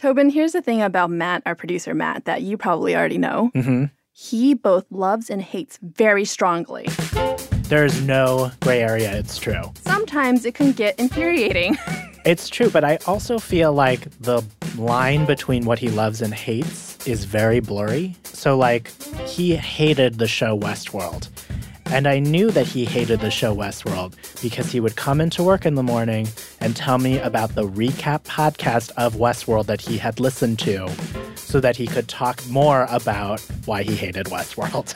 Tobin, here's the thing about Matt, our producer Matt, that you probably already know. Mm-hmm. He both loves and hates very strongly. There's no gray area, it's true. Sometimes it can get infuriating. It's true, but I also feel like the line between what he loves and hates is very blurry. So, like, he hated the show Westworld. And I knew that he hated the show Westworld because he would come into work in the morning and tell me about the recap podcast of Westworld that he had listened to so that he could talk more about why he hated Westworld.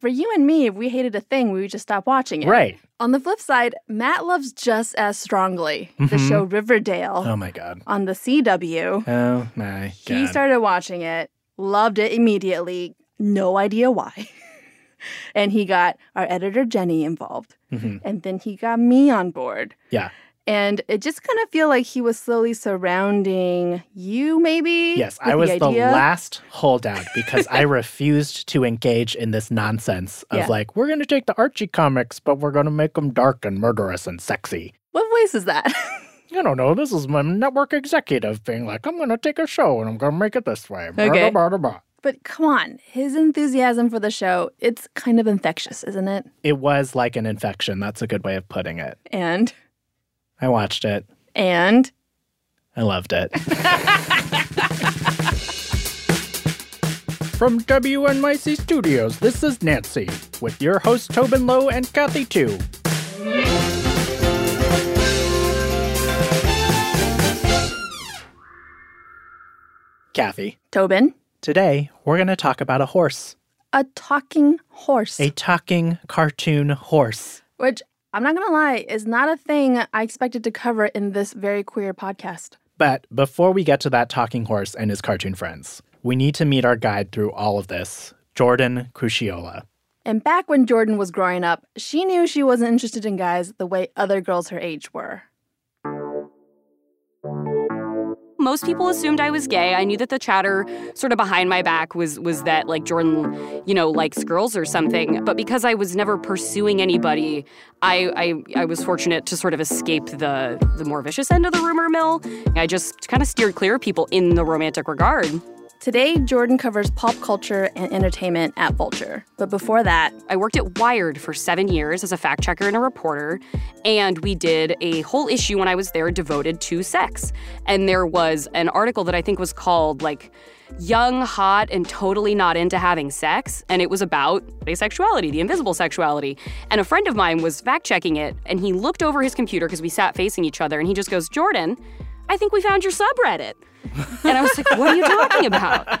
For you and me, if we hated a thing, we would just stop watching it. Right. On the flip side, Matt loves just as strongly the Mhm. show Riverdale Oh my God. on the CW. Oh my God. He started watching it, loved it immediately, no idea why. and he got our editor Jenny involved. Mhm. And then he got me on board. Yeah. And it just kind of feel like he was slowly surrounding you, maybe. Yes, I was the, idea. last holdout because I refused to engage in this nonsense of Yeah. like, we're going to take the Archie comics, but we're going to make them dark and murderous and sexy. What voice is that? I don't know. This is my network executive being like, I'm going to take a show and I'm going to make it this way. Okay. blah, blah, blah. But come on, his enthusiasm for the show, it's kind of infectious, isn't it? It was like an infection. That's a good way of putting it. And, I watched it. and, I loved it. From WNYC Studios, this is Nancy with your hosts Tobin Low and Kathy Tu. Kathy, Tobin, today we're going to talk about a horse, a talking horse. a talking cartoon horse. Which I'm not gonna lie, is not a thing I expected to cover in this very queer podcast. But before we get to that talking horse and his cartoon friends, we need to meet our guide through all of this, Jordan Crucchiola. And back when Jordan was growing up, she knew she wasn't interested in guys the way other girls her age were. Most people assumed I was gay. I knew that the chatter sort of behind my back was was that like Jordan, you know, likes girls or something. But because I was never pursuing anybody, I I, I was fortunate to sort of escape the the more vicious end of the rumor mill. I just kind of steered clear of people in the romantic regard. Today, Jordan covers pop culture and entertainment at Vulture. But before that, I worked at Wired for seven years as a fact checker and a reporter, and we did a whole issue when I was there devoted to sex. And there was an article that I think was called, like, Young, Hot, and Totally Not Into Having Sex. And it was about asexuality, the invisible sexuality. And a friend of mine was fact checking it, and he looked over his computer because we sat facing each other, and he just goes, Jordan, I think we found your subreddit. And I was like, what are you talking about?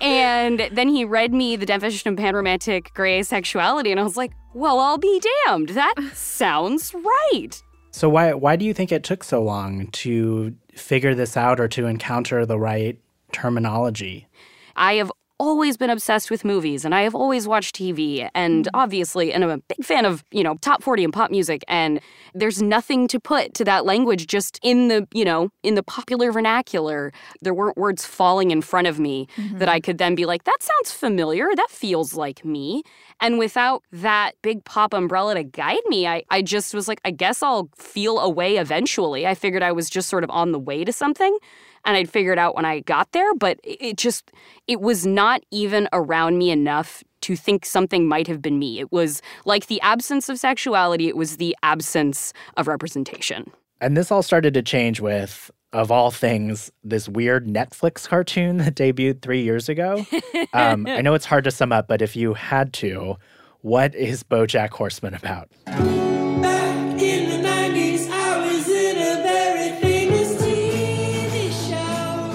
And then he read me the definition of panromantic gray asexuality, and I was like, well, I'll be damned. That sounds right. So why why do you think it took so long to figure this out or to encounter the right terminology? I have always been obsessed with movies and I have always watched TV and mm. obviously and I'm a big fan of, you know, top 40 and pop music and there's nothing to put to that language just in the, you know, in the popular vernacular. There weren't words falling in front of me mm-hmm. that I could then be like, that sounds familiar. That feels like me. And without that big pop umbrella to guide me, I, I just was like, I guess I'll feel a way eventually. I figured I was just sort of on the way to something and I'd figure it out when I got there, but it just it was not even around me enough to think something might have been me. It was like the absence of sexuality, it was the absence of representation. And this all started to change with of all things, this weird Netflix cartoon that debuted three years ago. Um, I know it's hard to sum up, but if you had to, what is BoJack Horseman about?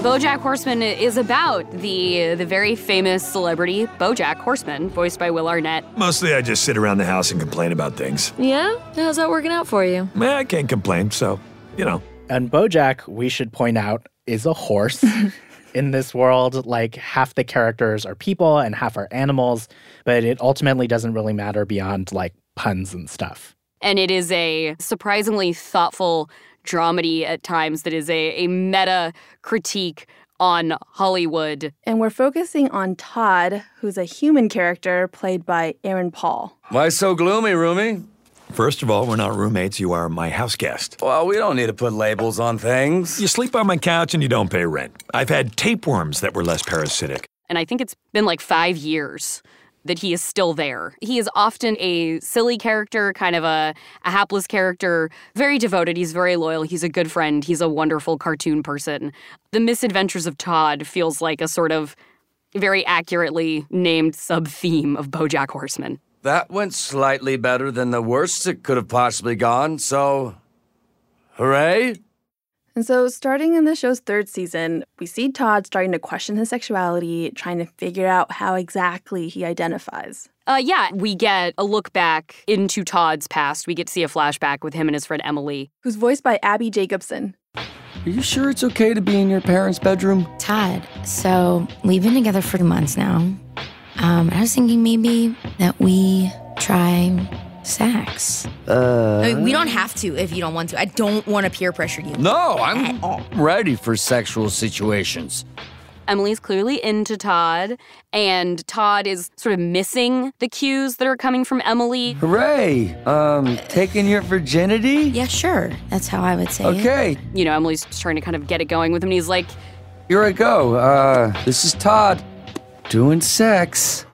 BoJack Horseman is about the the very famous celebrity BoJack Horseman, voiced by Will Arnett. Mostly I just sit around the house and complain about things. Yeah? How's that working out for you? Man, I can't complain, so, you know. And BoJack, we should point out, is a horse. In this world, like half the characters are people and half are animals, but it ultimately doesn't really matter beyond like puns and stuff. And it is a surprisingly thoughtful dramedy at times that is a, a meta critique on Hollywood. and we're focusing on Todd, who's a human character played by Aaron Paul. Why so gloomy, roomie? First of all, we're not roommates. You are my house guest. Well, we don't need to put labels on things. You sleep on my couch and you don't pay rent. I've had tapeworms that were less parasitic. And I think it's been like five years that he is still there. He is often a silly character, kind of a, a hapless character, very devoted. He's very loyal. He's a good friend. He's a wonderful cartoon person. The Misadventures of Todd feels like a sort of very accurately named sub theme of Bojack Horseman. That went slightly better than the worst it could have possibly gone, so. Hooray! And so, starting in the show's third season, we see Todd starting to question his sexuality, trying to figure out how exactly he identifies. Uh, yeah, we get a look back into Todd's past. We get to see a flashback with him and his friend Emily. Who's voiced by Abbi Jacobson. Are you sure it's okay to be in your parents' bedroom? Todd, so we've been together for months now. Um, I was thinking maybe that we try sex. Uh. I mean, we don't have to if you don't want to. I don't want to peer pressure you. No, I'm ready for sexual situations. Emily's clearly into Todd, and Todd is sort of missing the cues that are coming from Emily. Hooray! Um, taking your virginity? Yeah, sure. That's how I would say it. Okay, You know, Emily's trying to kind of get it going with him, and he's like, here I go. Uh, this is Todd. Doing sex.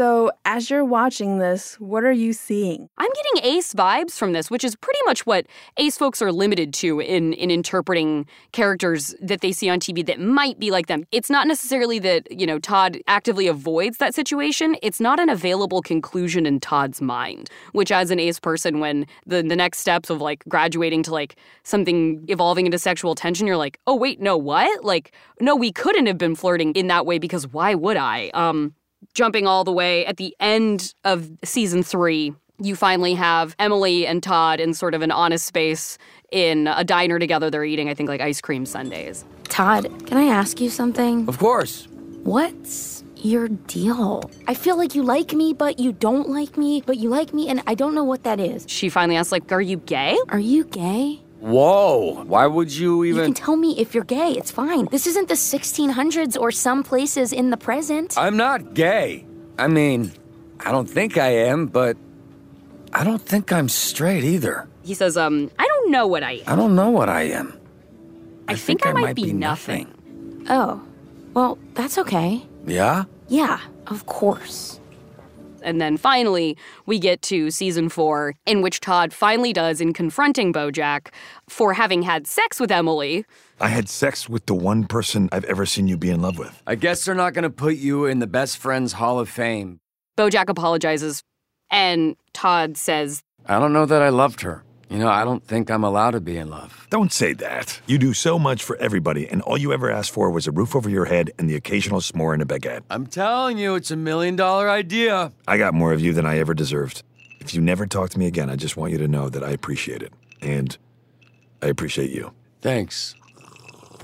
So, as you're watching this, what are you seeing? I'm getting Ace vibes from this, which is pretty much what Ace folks are limited to in, in interpreting characters that they see on TV that might be like them. It's not necessarily that, you know, Todd actively avoids that situation. It's not an available conclusion in Todd's mind, which as an Ace person, when the, the next steps of like graduating to like something evolving into sexual tension, you're like, oh, wait, no, what? Like, no, we couldn't have been flirting in that way because why would I? Um, jumping all the way at the end of season three, you finally have Emily and Todd in sort of an honest space in a diner together. They're eating, I think, like ice cream sundaes. Todd, can I ask you something? Of course. What's your deal? I feel like you like me, but you don't like me, but you like me, and I don't know what that is. She finally asks, like, are you gay? Are you gay? Whoa, why would you even? You even. can tell me if you're gay. It's fine. This isn't the 1600s or some places in the present. I'm not gay. I mean, I don't think I am, but I don't think I'm straight either. He says, um, I don't know what I am. I don't know what I am. I, think, I might, be, nothing. Oh, well, that's okay. Yeah? Yeah, of course. And then finally, we get to season four, in which Todd finally does in confronting Bojack for having had sex with Emily. I had sex with the one person I've ever seen you be in love with. I guess they're not gonna put you in the Best Friends Hall of Fame. Bojack apologizes, and Todd says, I don't know that I loved her. You know, I don't think I'm allowed to be in love. Don't say that. You do so much for everybody, and all you ever asked for was a roof over your head and the occasional s'more and a baguette. I'm telling you, it's a million dollar idea. I got more of you than I ever deserved. If you never talk to me again, I just want you to know that I appreciate it. And I appreciate you. Thanks.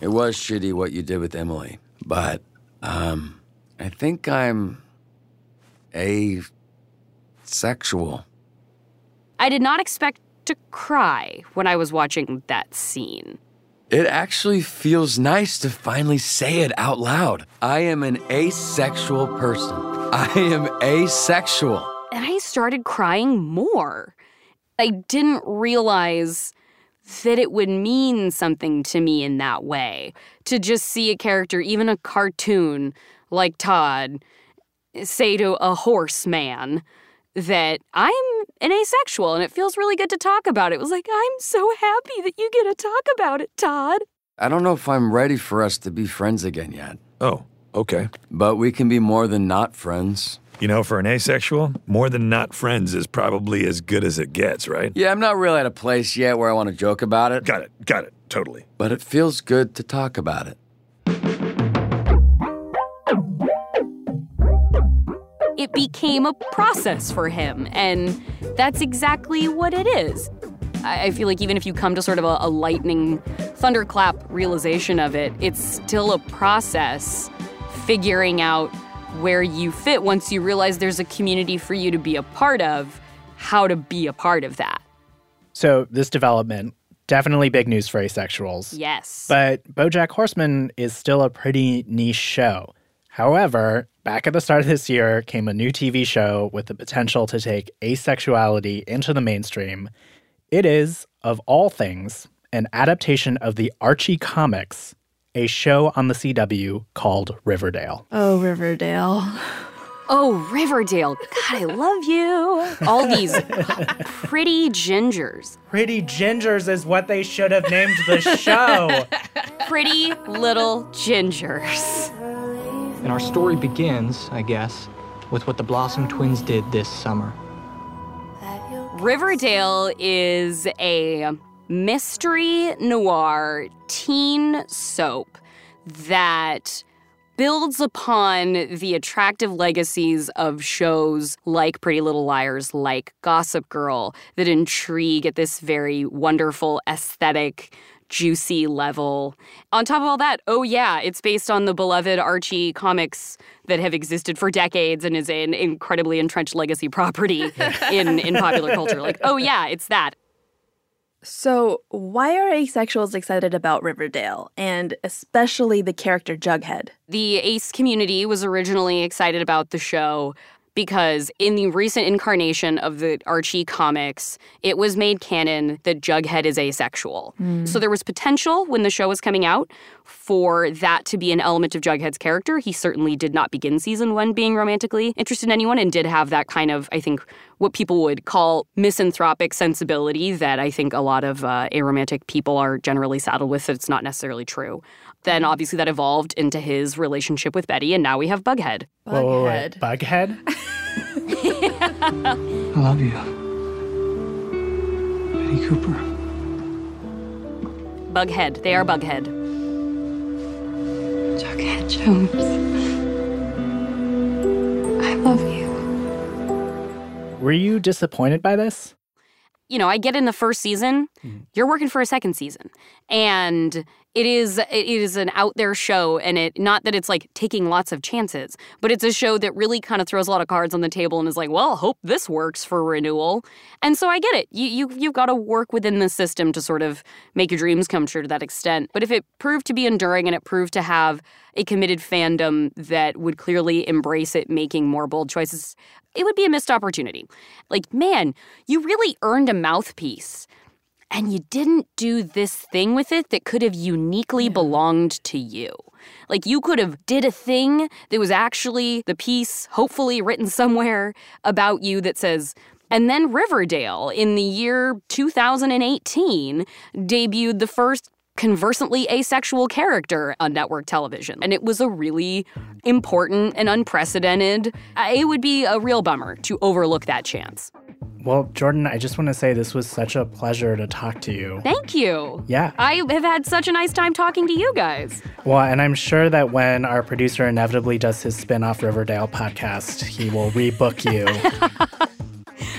It was shitty what you did with Emily, but um I think I'm asexual. I did not expect to cry when I was watching that scene. It actually feels nice to finally say it out loud. I am an asexual person. I am asexual. And I started crying more. I didn't realize that it would mean something to me in that way. To just see a character, even a cartoon like Todd, say to a horse man that I'm an asexual and it feels really good to talk about it. It was like, I'm so happy that you get to talk about it, Todd. I don't know if I'm ready for us to be friends again yet, Oh, okay. but we can be more than not friends. You know, for an asexual, more than not friends is probably as good as it gets, right? Yeah, I'm not really at a place yet where I want to joke about it, Got it. Got it. Totally. but it feels good to talk about it. It became a process for him, and that's exactly what it is. I feel like even if you come to sort of a, a lightning thunderclap realization of it, it's still a process figuring out where you fit once you realize there's a community for you to be a part of, how to be a part of that. So this development definitely big news for asexuals. Yes. But BoJack Horseman is still a pretty niche show. However, back at the start of this year came a new TV show with the potential to take asexuality into the mainstream. It is, of all things, an adaptation of the Archie comics, a show on the CW called Riverdale. Oh, Riverdale. Oh, Riverdale. God, I love you. All these pretty gingers. Pretty Gingers is what they should have named the show. Pretty little gingers. And our story begins, I guess, with what the Blossom twins did this summer. Riverdale is a mystery noir teen soap that builds upon the attractive legacies of shows like Pretty Little Liars, like Gossip Girl, that intrigue at this very wonderful aesthetic. Juicy level. On top of all that, oh yeah, it's based on the beloved Archie comics that have existed for decades and is an incredibly entrenched legacy property in, in popular culture. Like, oh yeah, it's that. So, why are asexuals excited about Riverdale, and especially the character Jughead? The ace community was originally excited about the show because in the recent incarnation of the Archie comics, it was made canon that Jughead is asexual. So there was potential when the show was coming out for that to be an element of Jughead's character. He certainly did not begin season one being romantically interested in anyone and did have that kind of, I think, what people would call misanthropic sensibility that I think a lot of uh, aromantic people are generally saddled with, that it's not necessarily true. Then obviously that evolved into his relationship with Betty, and now we have Bughead. Whoa, whoa, wait. Bughead? I love you. Betty Cooper. Bughead. They are Bughead. Jughead Jones. I love you. Were you disappointed by this? you know, I get in the first season, you're working for a second season. And it is it is an out there show and it not that it's like taking lots of chances, but it's a show that really kind of throws a lot of cards on the table and is like, well, hope this works for renewal. And so I get it. You you you've got to work within the system to sort of make your dreams come true to that extent. But if it proved to be enduring and it proved to have a committed fandom that would clearly embrace it making more bold choices, it would be a missed opportunity. Like, man, you really earned a mouthpiece and you didn't do this thing with it that could have uniquely belonged to you. Like you could have did a thing that was actually the piece hopefully written somewhere about you that says and then Riverdale in the year 2018 debuted the first conversantly asexual character on network television. And it was a really important and unprecedented. It would be a real bummer to overlook that chance. Well, Jordan, I just want to say this was such a pleasure to talk to you. Thank you. Yeah. I have had such a nice time talking to you guys. Well, and I'm sure that when our producer inevitably does his spin off Riverdale podcast, he will rebook you.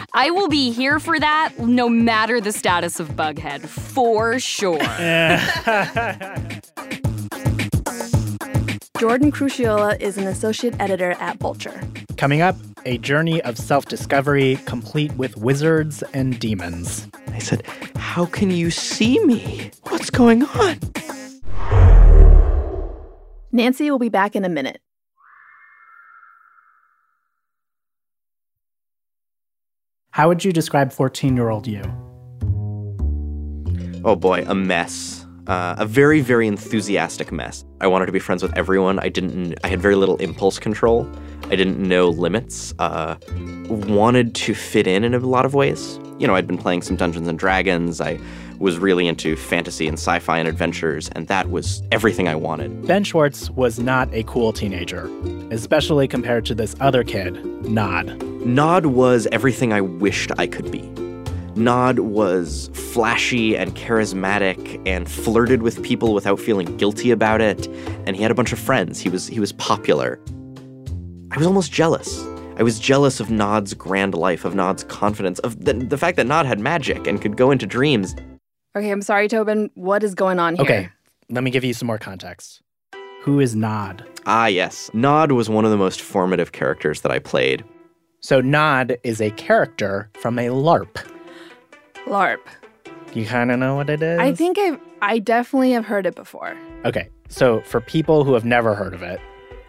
I will be here for that no matter the status of Bughead, for sure. Jordan Crucchiola is an associate editor at Vulture. Coming up, a journey of self discovery complete with wizards and demons. I said, How can you see me? What's going on? Nancy will be back in a minute. How would you describe 14 year old you? Oh boy, a mess. Uh, a very, very enthusiastic mess. I wanted to be friends with everyone. I didn't. I had very little impulse control. I didn't know limits. Uh, wanted to fit in in a lot of ways. You know, I'd been playing some Dungeons and Dragons. I was really into fantasy and sci-fi and adventures, and that was everything I wanted. Ben Schwartz was not a cool teenager, especially compared to this other kid, Nod. Nod was everything I wished I could be. Nod was flashy and charismatic and flirted with people without feeling guilty about it, and he had a bunch of friends. He was he was popular. I was almost jealous. I was jealous of Nod's grand life, of Nod's confidence, of the, the fact that Nod had magic and could go into dreams. Okay, I'm sorry, Tobin. What is going on here? Okay, let me give you some more context. Who is Nod? Ah, yes. Nod was one of the most formative characters that I played. So, Nod is a character from a LARP. LARP. You kind of know what it is? I think I've I definitely have heard it before. Okay, so for people who have never heard of it,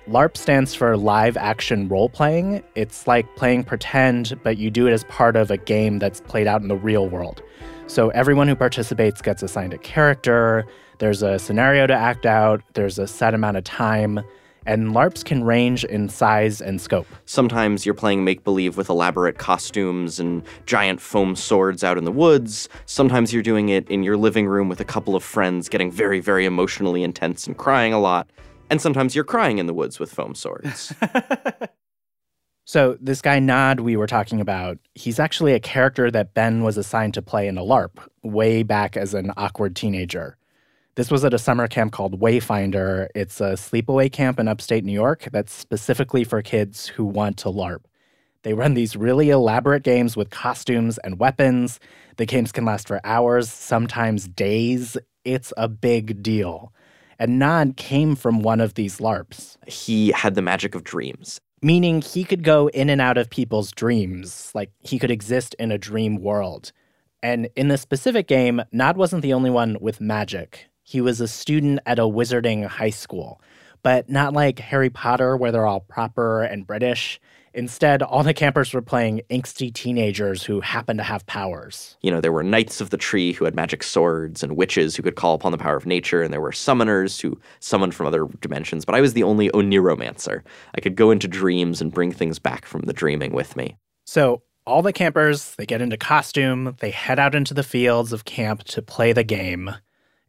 LARP stands for live action role playing. It's like playing pretend, but you do it as part of a game that's played out in the real world. So everyone who participates gets assigned a character, there's a scenario to act out, there's a set amount of time, and LARPs can range in size and scope. Sometimes you're playing make believe with elaborate costumes and giant foam swords out in the woods. Sometimes you're doing it in your living room with a couple of friends, getting very, very emotionally intense and crying a lot. And sometimes you're crying in the woods with foam swords. So, this guy Nod we were talking about, he's actually a character that Ben was assigned to play in a LARP way back as an awkward teenager. This was at a summer camp called Wayfinder. It's a sleepaway camp in upstate New York that's specifically for kids who want to LARP. They run these really elaborate games with costumes and weapons. The games can last for hours, sometimes days. It's a big deal. And Nod came from one of these LARPs he had the magic of dreams. meaning he could go in and out of people's dreams. Like he could exist in a dream world. And in this specific game, Nod wasn't the only one with magic. He was a student at a wizarding high school, but not like Harry Potter, where they're all proper and British. Instead, all the campers were playing angsty teenagers who happen to have powers. You know, there were knights of the tree who had magic swords and witches who could call upon the power of nature, and there were summoners who summoned from other dimensions. But I was the only Oniromancer. I could go into dreams and bring things back from the dreaming with me. So all the campers, they get into costume, they head out into the fields of camp to play the game.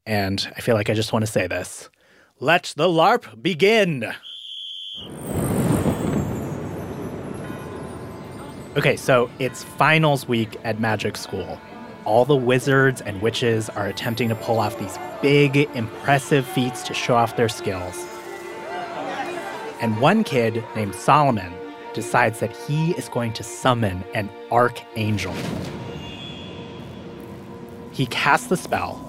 And I feel like I just want to say this. Let the LARP begin. Okay, so it's finals week at Magic School. All the wizards and witches are attempting to pull off these big, impressive feats to show off their skills. And one kid named Solomon decides that he is going to summon an archangel. He casts the spell,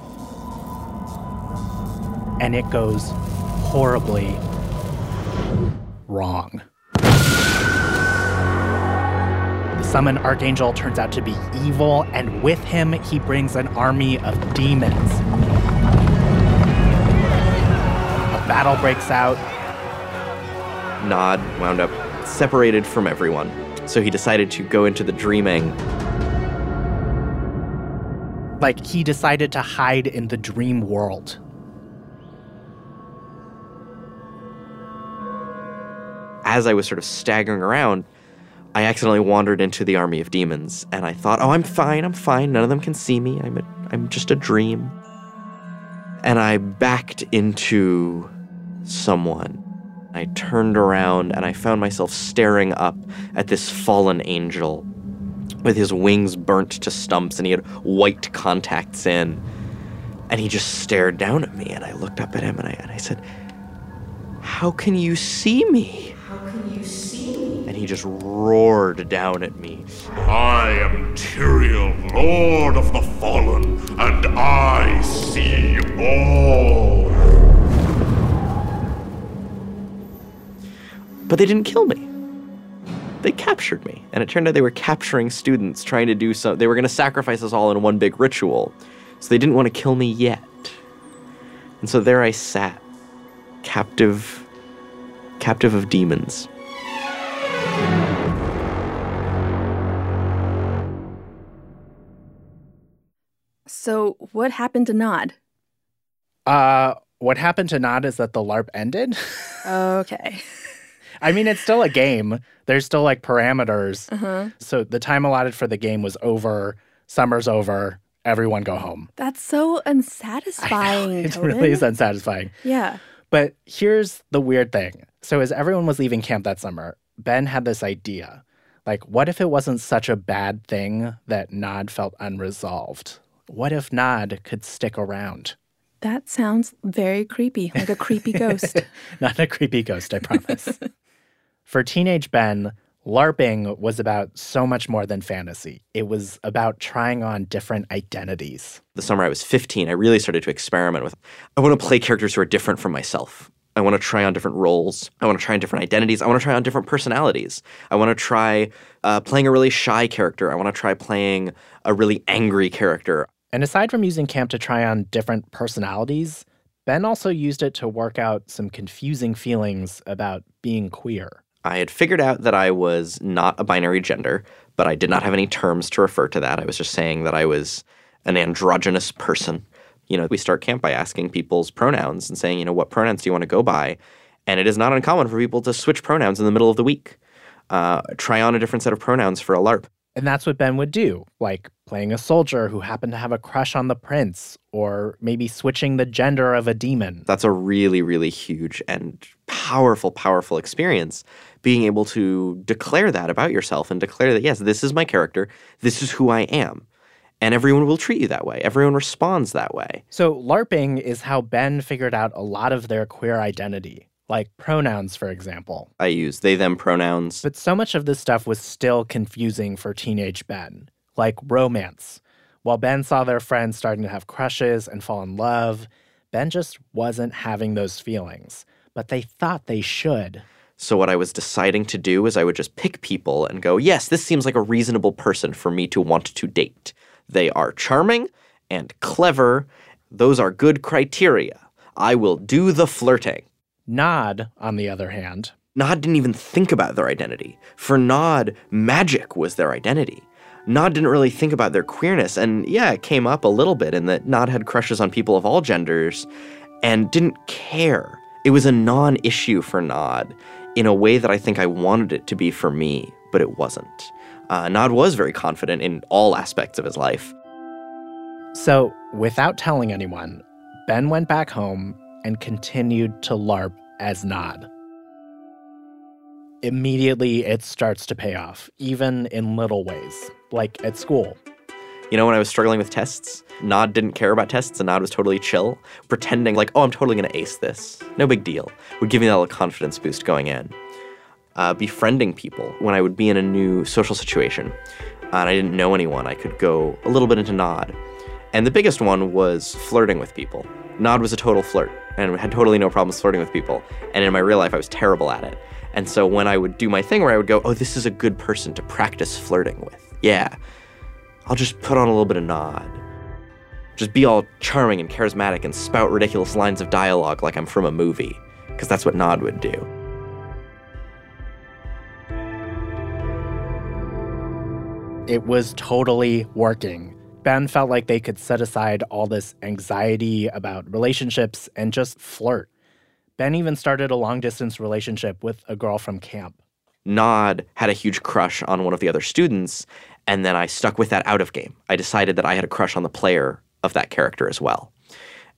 and it goes horribly wrong. The summoned archangel turns out to be evil, and with him, he brings an army of demons. A battle breaks out, Nod wound up separated from everyone, so he decided to go into the dreaming. like he decided to hide in the dream world. As I was sort of staggering around, I accidentally wandered into the army of demons, and I thought, "Oh, I'm fine. I'm fine. None of them can see me. I'm a, I'm just a dream." And I backed into someone. I turned around and I found myself staring up at this fallen angel with his wings burnt to stumps and he had white contacts in. And he just stared down at me and I looked up at him and I, and I said, How can you see me? How can you see me? And he just roared down at me. I am Tyrael, Lord of the Fallen, and I see all. But they didn't kill me. They captured me. And it turned out they were capturing students trying to do so. They were going to sacrifice us all in one big ritual. So they didn't want to kill me yet. And so there I sat, captive, captive of demons. So, what happened to Nod? Uh, what happened to Nod is that the LARP ended. Okay. I mean, it's still a game. There's still like parameters. Uh-huh. So the time allotted for the game was over. Summer's over. Everyone go home. That's so unsatisfying. It really is unsatisfying. Yeah. But here's the weird thing. So as everyone was leaving camp that summer, Ben had this idea. Like, what if it wasn't such a bad thing that Nod felt unresolved? What if Nod could stick around? That sounds very creepy, like a creepy ghost. Not a creepy ghost, I promise. For teenage Ben, LARPing was about so much more than fantasy. It was about trying on different identities. The summer I was 15, I really started to experiment with. I want to play characters who are different from myself. I want to try on different roles. I want to try on different identities. I want to try on different personalities. I want to try uh, playing a really shy character. I want to try playing a really angry character. And aside from using camp to try on different personalities, Ben also used it to work out some confusing feelings about being queer. I had figured out that I was not a binary gender, but I did not have any terms to refer to that. I was just saying that I was an androgynous person. You know, we start camp by asking people's pronouns and saying, you know, what pronouns do you want to go by? And it is not uncommon for people to switch pronouns in the middle of the week. Uh, try on a different set of pronouns for a LARP. And that's what Ben would do, like playing a soldier who happened to have a crush on the prince, or maybe switching the gender of a demon. That's a really, really huge and powerful, powerful experience. Being able to declare that about yourself and declare that, yes, this is my character, this is who I am. And everyone will treat you that way. Everyone responds that way. So, LARPing is how Ben figured out a lot of their queer identity, like pronouns, for example. I use they, them pronouns. But so much of this stuff was still confusing for teenage Ben, like romance. While Ben saw their friends starting to have crushes and fall in love, Ben just wasn't having those feelings. But they thought they should. So, what I was deciding to do is I would just pick people and go, yes, this seems like a reasonable person for me to want to date. They are charming and clever. Those are good criteria. I will do the flirting. Nod, on the other hand, Nod didn't even think about their identity. For Nod, magic was their identity. Nod didn't really think about their queerness, and yeah, it came up a little bit in that Nod had crushes on people of all genders and didn't care. It was a non issue for Nod in a way that I think I wanted it to be for me, but it wasn't. Uh, Nod was very confident in all aspects of his life. So, without telling anyone, Ben went back home and continued to LARP as Nod. Immediately, it starts to pay off, even in little ways, like at school. You know, when I was struggling with tests, Nod didn't care about tests and Nod was totally chill, pretending like, oh, I'm totally going to ace this. No big deal. Would give me that little confidence boost going in. Uh, befriending people when I would be in a new social situation and I didn't know anyone, I could go a little bit into Nod. And the biggest one was flirting with people. Nod was a total flirt and had totally no problems flirting with people. And in my real life, I was terrible at it. And so when I would do my thing where I would go, oh, this is a good person to practice flirting with. Yeah, I'll just put on a little bit of Nod. Just be all charming and charismatic and spout ridiculous lines of dialogue like I'm from a movie. Because that's what Nod would do. It was totally working. Ben felt like they could set aside all this anxiety about relationships and just flirt. Ben even started a long distance relationship with a girl from camp. Nod had a huge crush on one of the other students, and then I stuck with that out of game. I decided that I had a crush on the player of that character as well,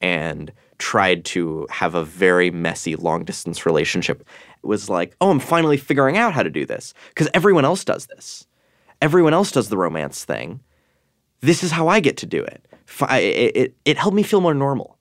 and tried to have a very messy long distance relationship. It was like, oh, I'm finally figuring out how to do this because everyone else does this. Everyone else does the romance thing. This is how I get to do it. It, it, it helped me feel more normal.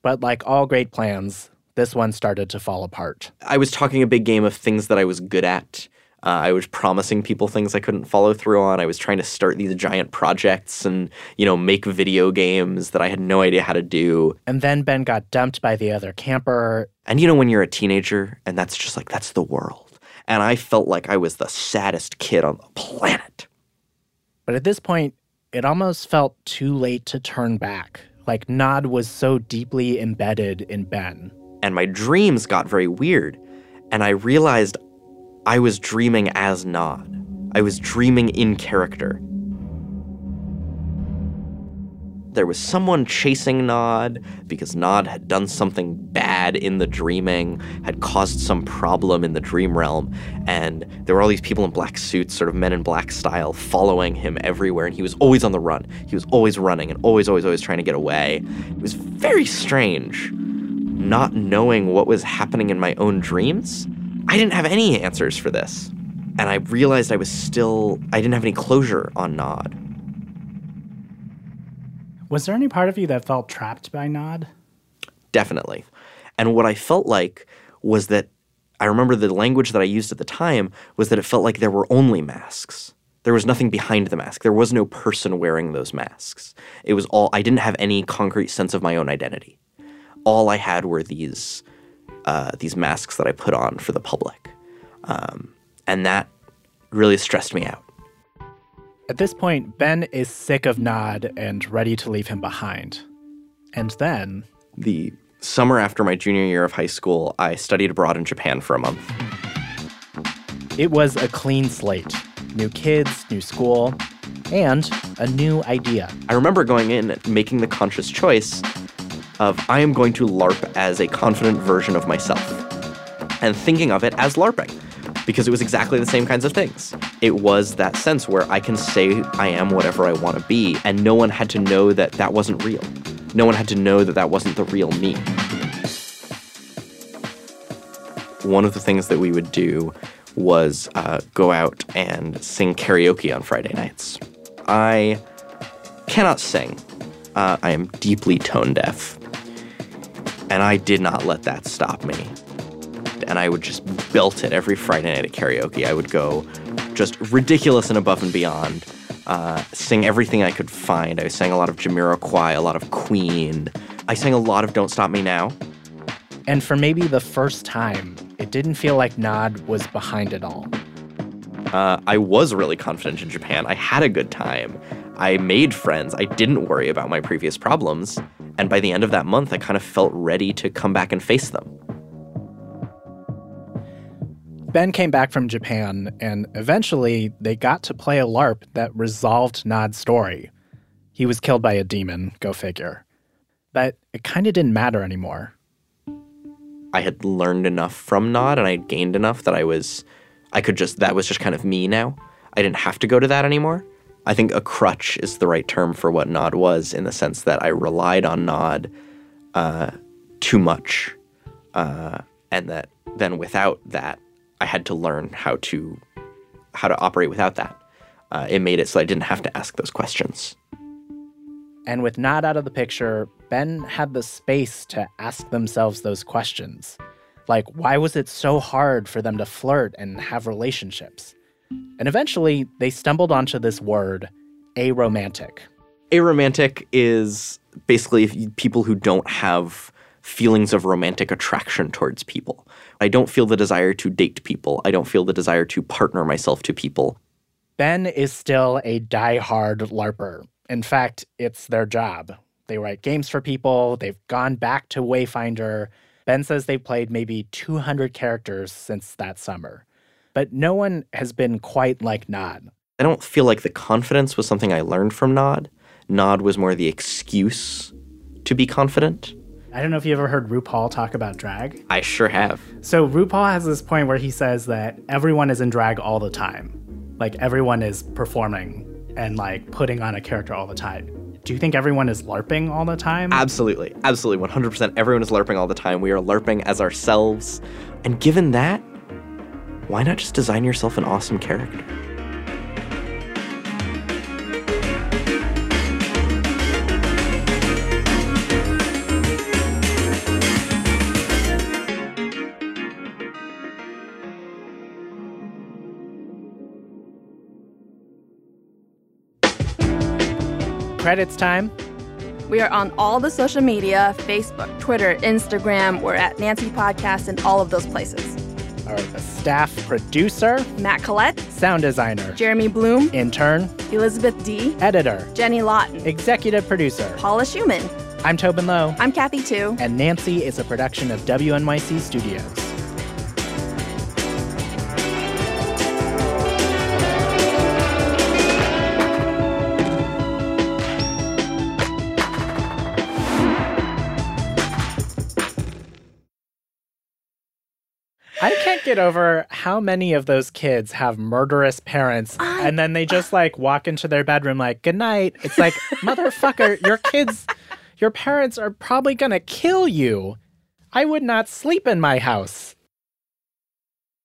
But like all great plans, this one started to fall apart. I was talking a big game of things that I was good at. Uh, I was promising people things I couldn't follow through on. I was trying to start these giant projects and, you know, make video games that I had no idea how to do. And then Ben got dumped by the other camper. And you know, when you're a teenager and that's just like, that's the world. And I felt like I was the saddest kid on the planet. But at this point, it almost felt too late to turn back. Like Nod was so deeply embedded in Ben. And my dreams got very weird. And I realized I was dreaming as Nod. I was dreaming in character. There was someone chasing Nod because Nod had done something bad in the dreaming, had caused some problem in the dream realm, and there were all these people in black suits, sort of men in black style, following him everywhere, and he was always on the run. He was always running and always, always, always trying to get away. It was very strange not knowing what was happening in my own dreams. I didn't have any answers for this. And I realized I was still, I didn't have any closure on Nod. Was there any part of you that felt trapped by Nod? Definitely. And what I felt like was that I remember the language that I used at the time was that it felt like there were only masks. There was nothing behind the mask. There was no person wearing those masks. It was all, I didn't have any concrete sense of my own identity. All I had were these, uh, these masks that I put on for the public. Um, and that really stressed me out. At this point, Ben is sick of Nod and ready to leave him behind. And then the summer after my junior year of high school, I studied abroad in Japan for a month. It was a clean slate new kids, new school, and a new idea. I remember going in and making the conscious choice of I am going to LARP as a confident version of myself and thinking of it as LARPing because it was exactly the same kinds of things. It was that sense where I can say I am whatever I want to be, and no one had to know that that wasn't real. No one had to know that that wasn't the real me. One of the things that we would do was uh, go out and sing karaoke on Friday nights. I cannot sing. Uh, I am deeply tone deaf. And I did not let that stop me. And I would just belt it every Friday night at karaoke. I would go just ridiculous and above and beyond, uh, sing everything I could find. I sang a lot of Jamiroquai, a lot of Queen. I sang a lot of Don't Stop Me Now. And for maybe the first time, it didn't feel like Nod was behind it all. Uh, I was really confident in Japan. I had a good time. I made friends. I didn't worry about my previous problems. And by the end of that month, I kind of felt ready to come back and face them. Ben came back from Japan, and eventually they got to play a LARP that resolved Nod's story. He was killed by a demon, go figure. But it kind of didn't matter anymore. I had learned enough from Nod and I had gained enough that I was, I could just, that was just kind of me now. I didn't have to go to that anymore. I think a crutch is the right term for what Nod was in the sense that I relied on Nod uh, too much. Uh, and that then without that, I had to learn how to how to operate without that. Uh, it made it so I didn't have to ask those questions. And with Nod out of the picture, Ben had the space to ask themselves those questions. Like, why was it so hard for them to flirt and have relationships? And eventually, they stumbled onto this word, aromantic. Aromantic is basically people who don't have feelings of romantic attraction towards people. I don't feel the desire to date people. I don't feel the desire to partner myself to people. Ben is still a die-hard LARPer. In fact, it's their job. They write games for people, they've gone back to Wayfinder. Ben says they've played maybe 200 characters since that summer. But no one has been quite like Nod. I don't feel like the confidence was something I learned from Nod. Nod was more the excuse to be confident. I don't know if you ever heard RuPaul talk about drag. I sure have. So RuPaul has this point where he says that everyone is in drag all the time. Like everyone is performing and like putting on a character all the time. Do you think everyone is LARPing all the time? Absolutely. Absolutely. 100% everyone is LARPing all the time. We are LARPing as ourselves. And given that, why not just design yourself an awesome character? Credits time. We are on all the social media Facebook, Twitter, Instagram. We're at Nancy Podcast and all of those places. Our staff producer, Matt Collette, sound designer, Jeremy Bloom, intern, Elizabeth D, editor, Jenny Lawton, executive producer, Paula Szuchman. I'm Tobin Low. I'm Kathy Tu. And Nancy is a production of WNYC Studios. Get over how many of those kids have murderous parents I- and then they just like walk into their bedroom like, good night. It's like, motherfucker, your kids, your parents are probably gonna kill you. I would not sleep in my house.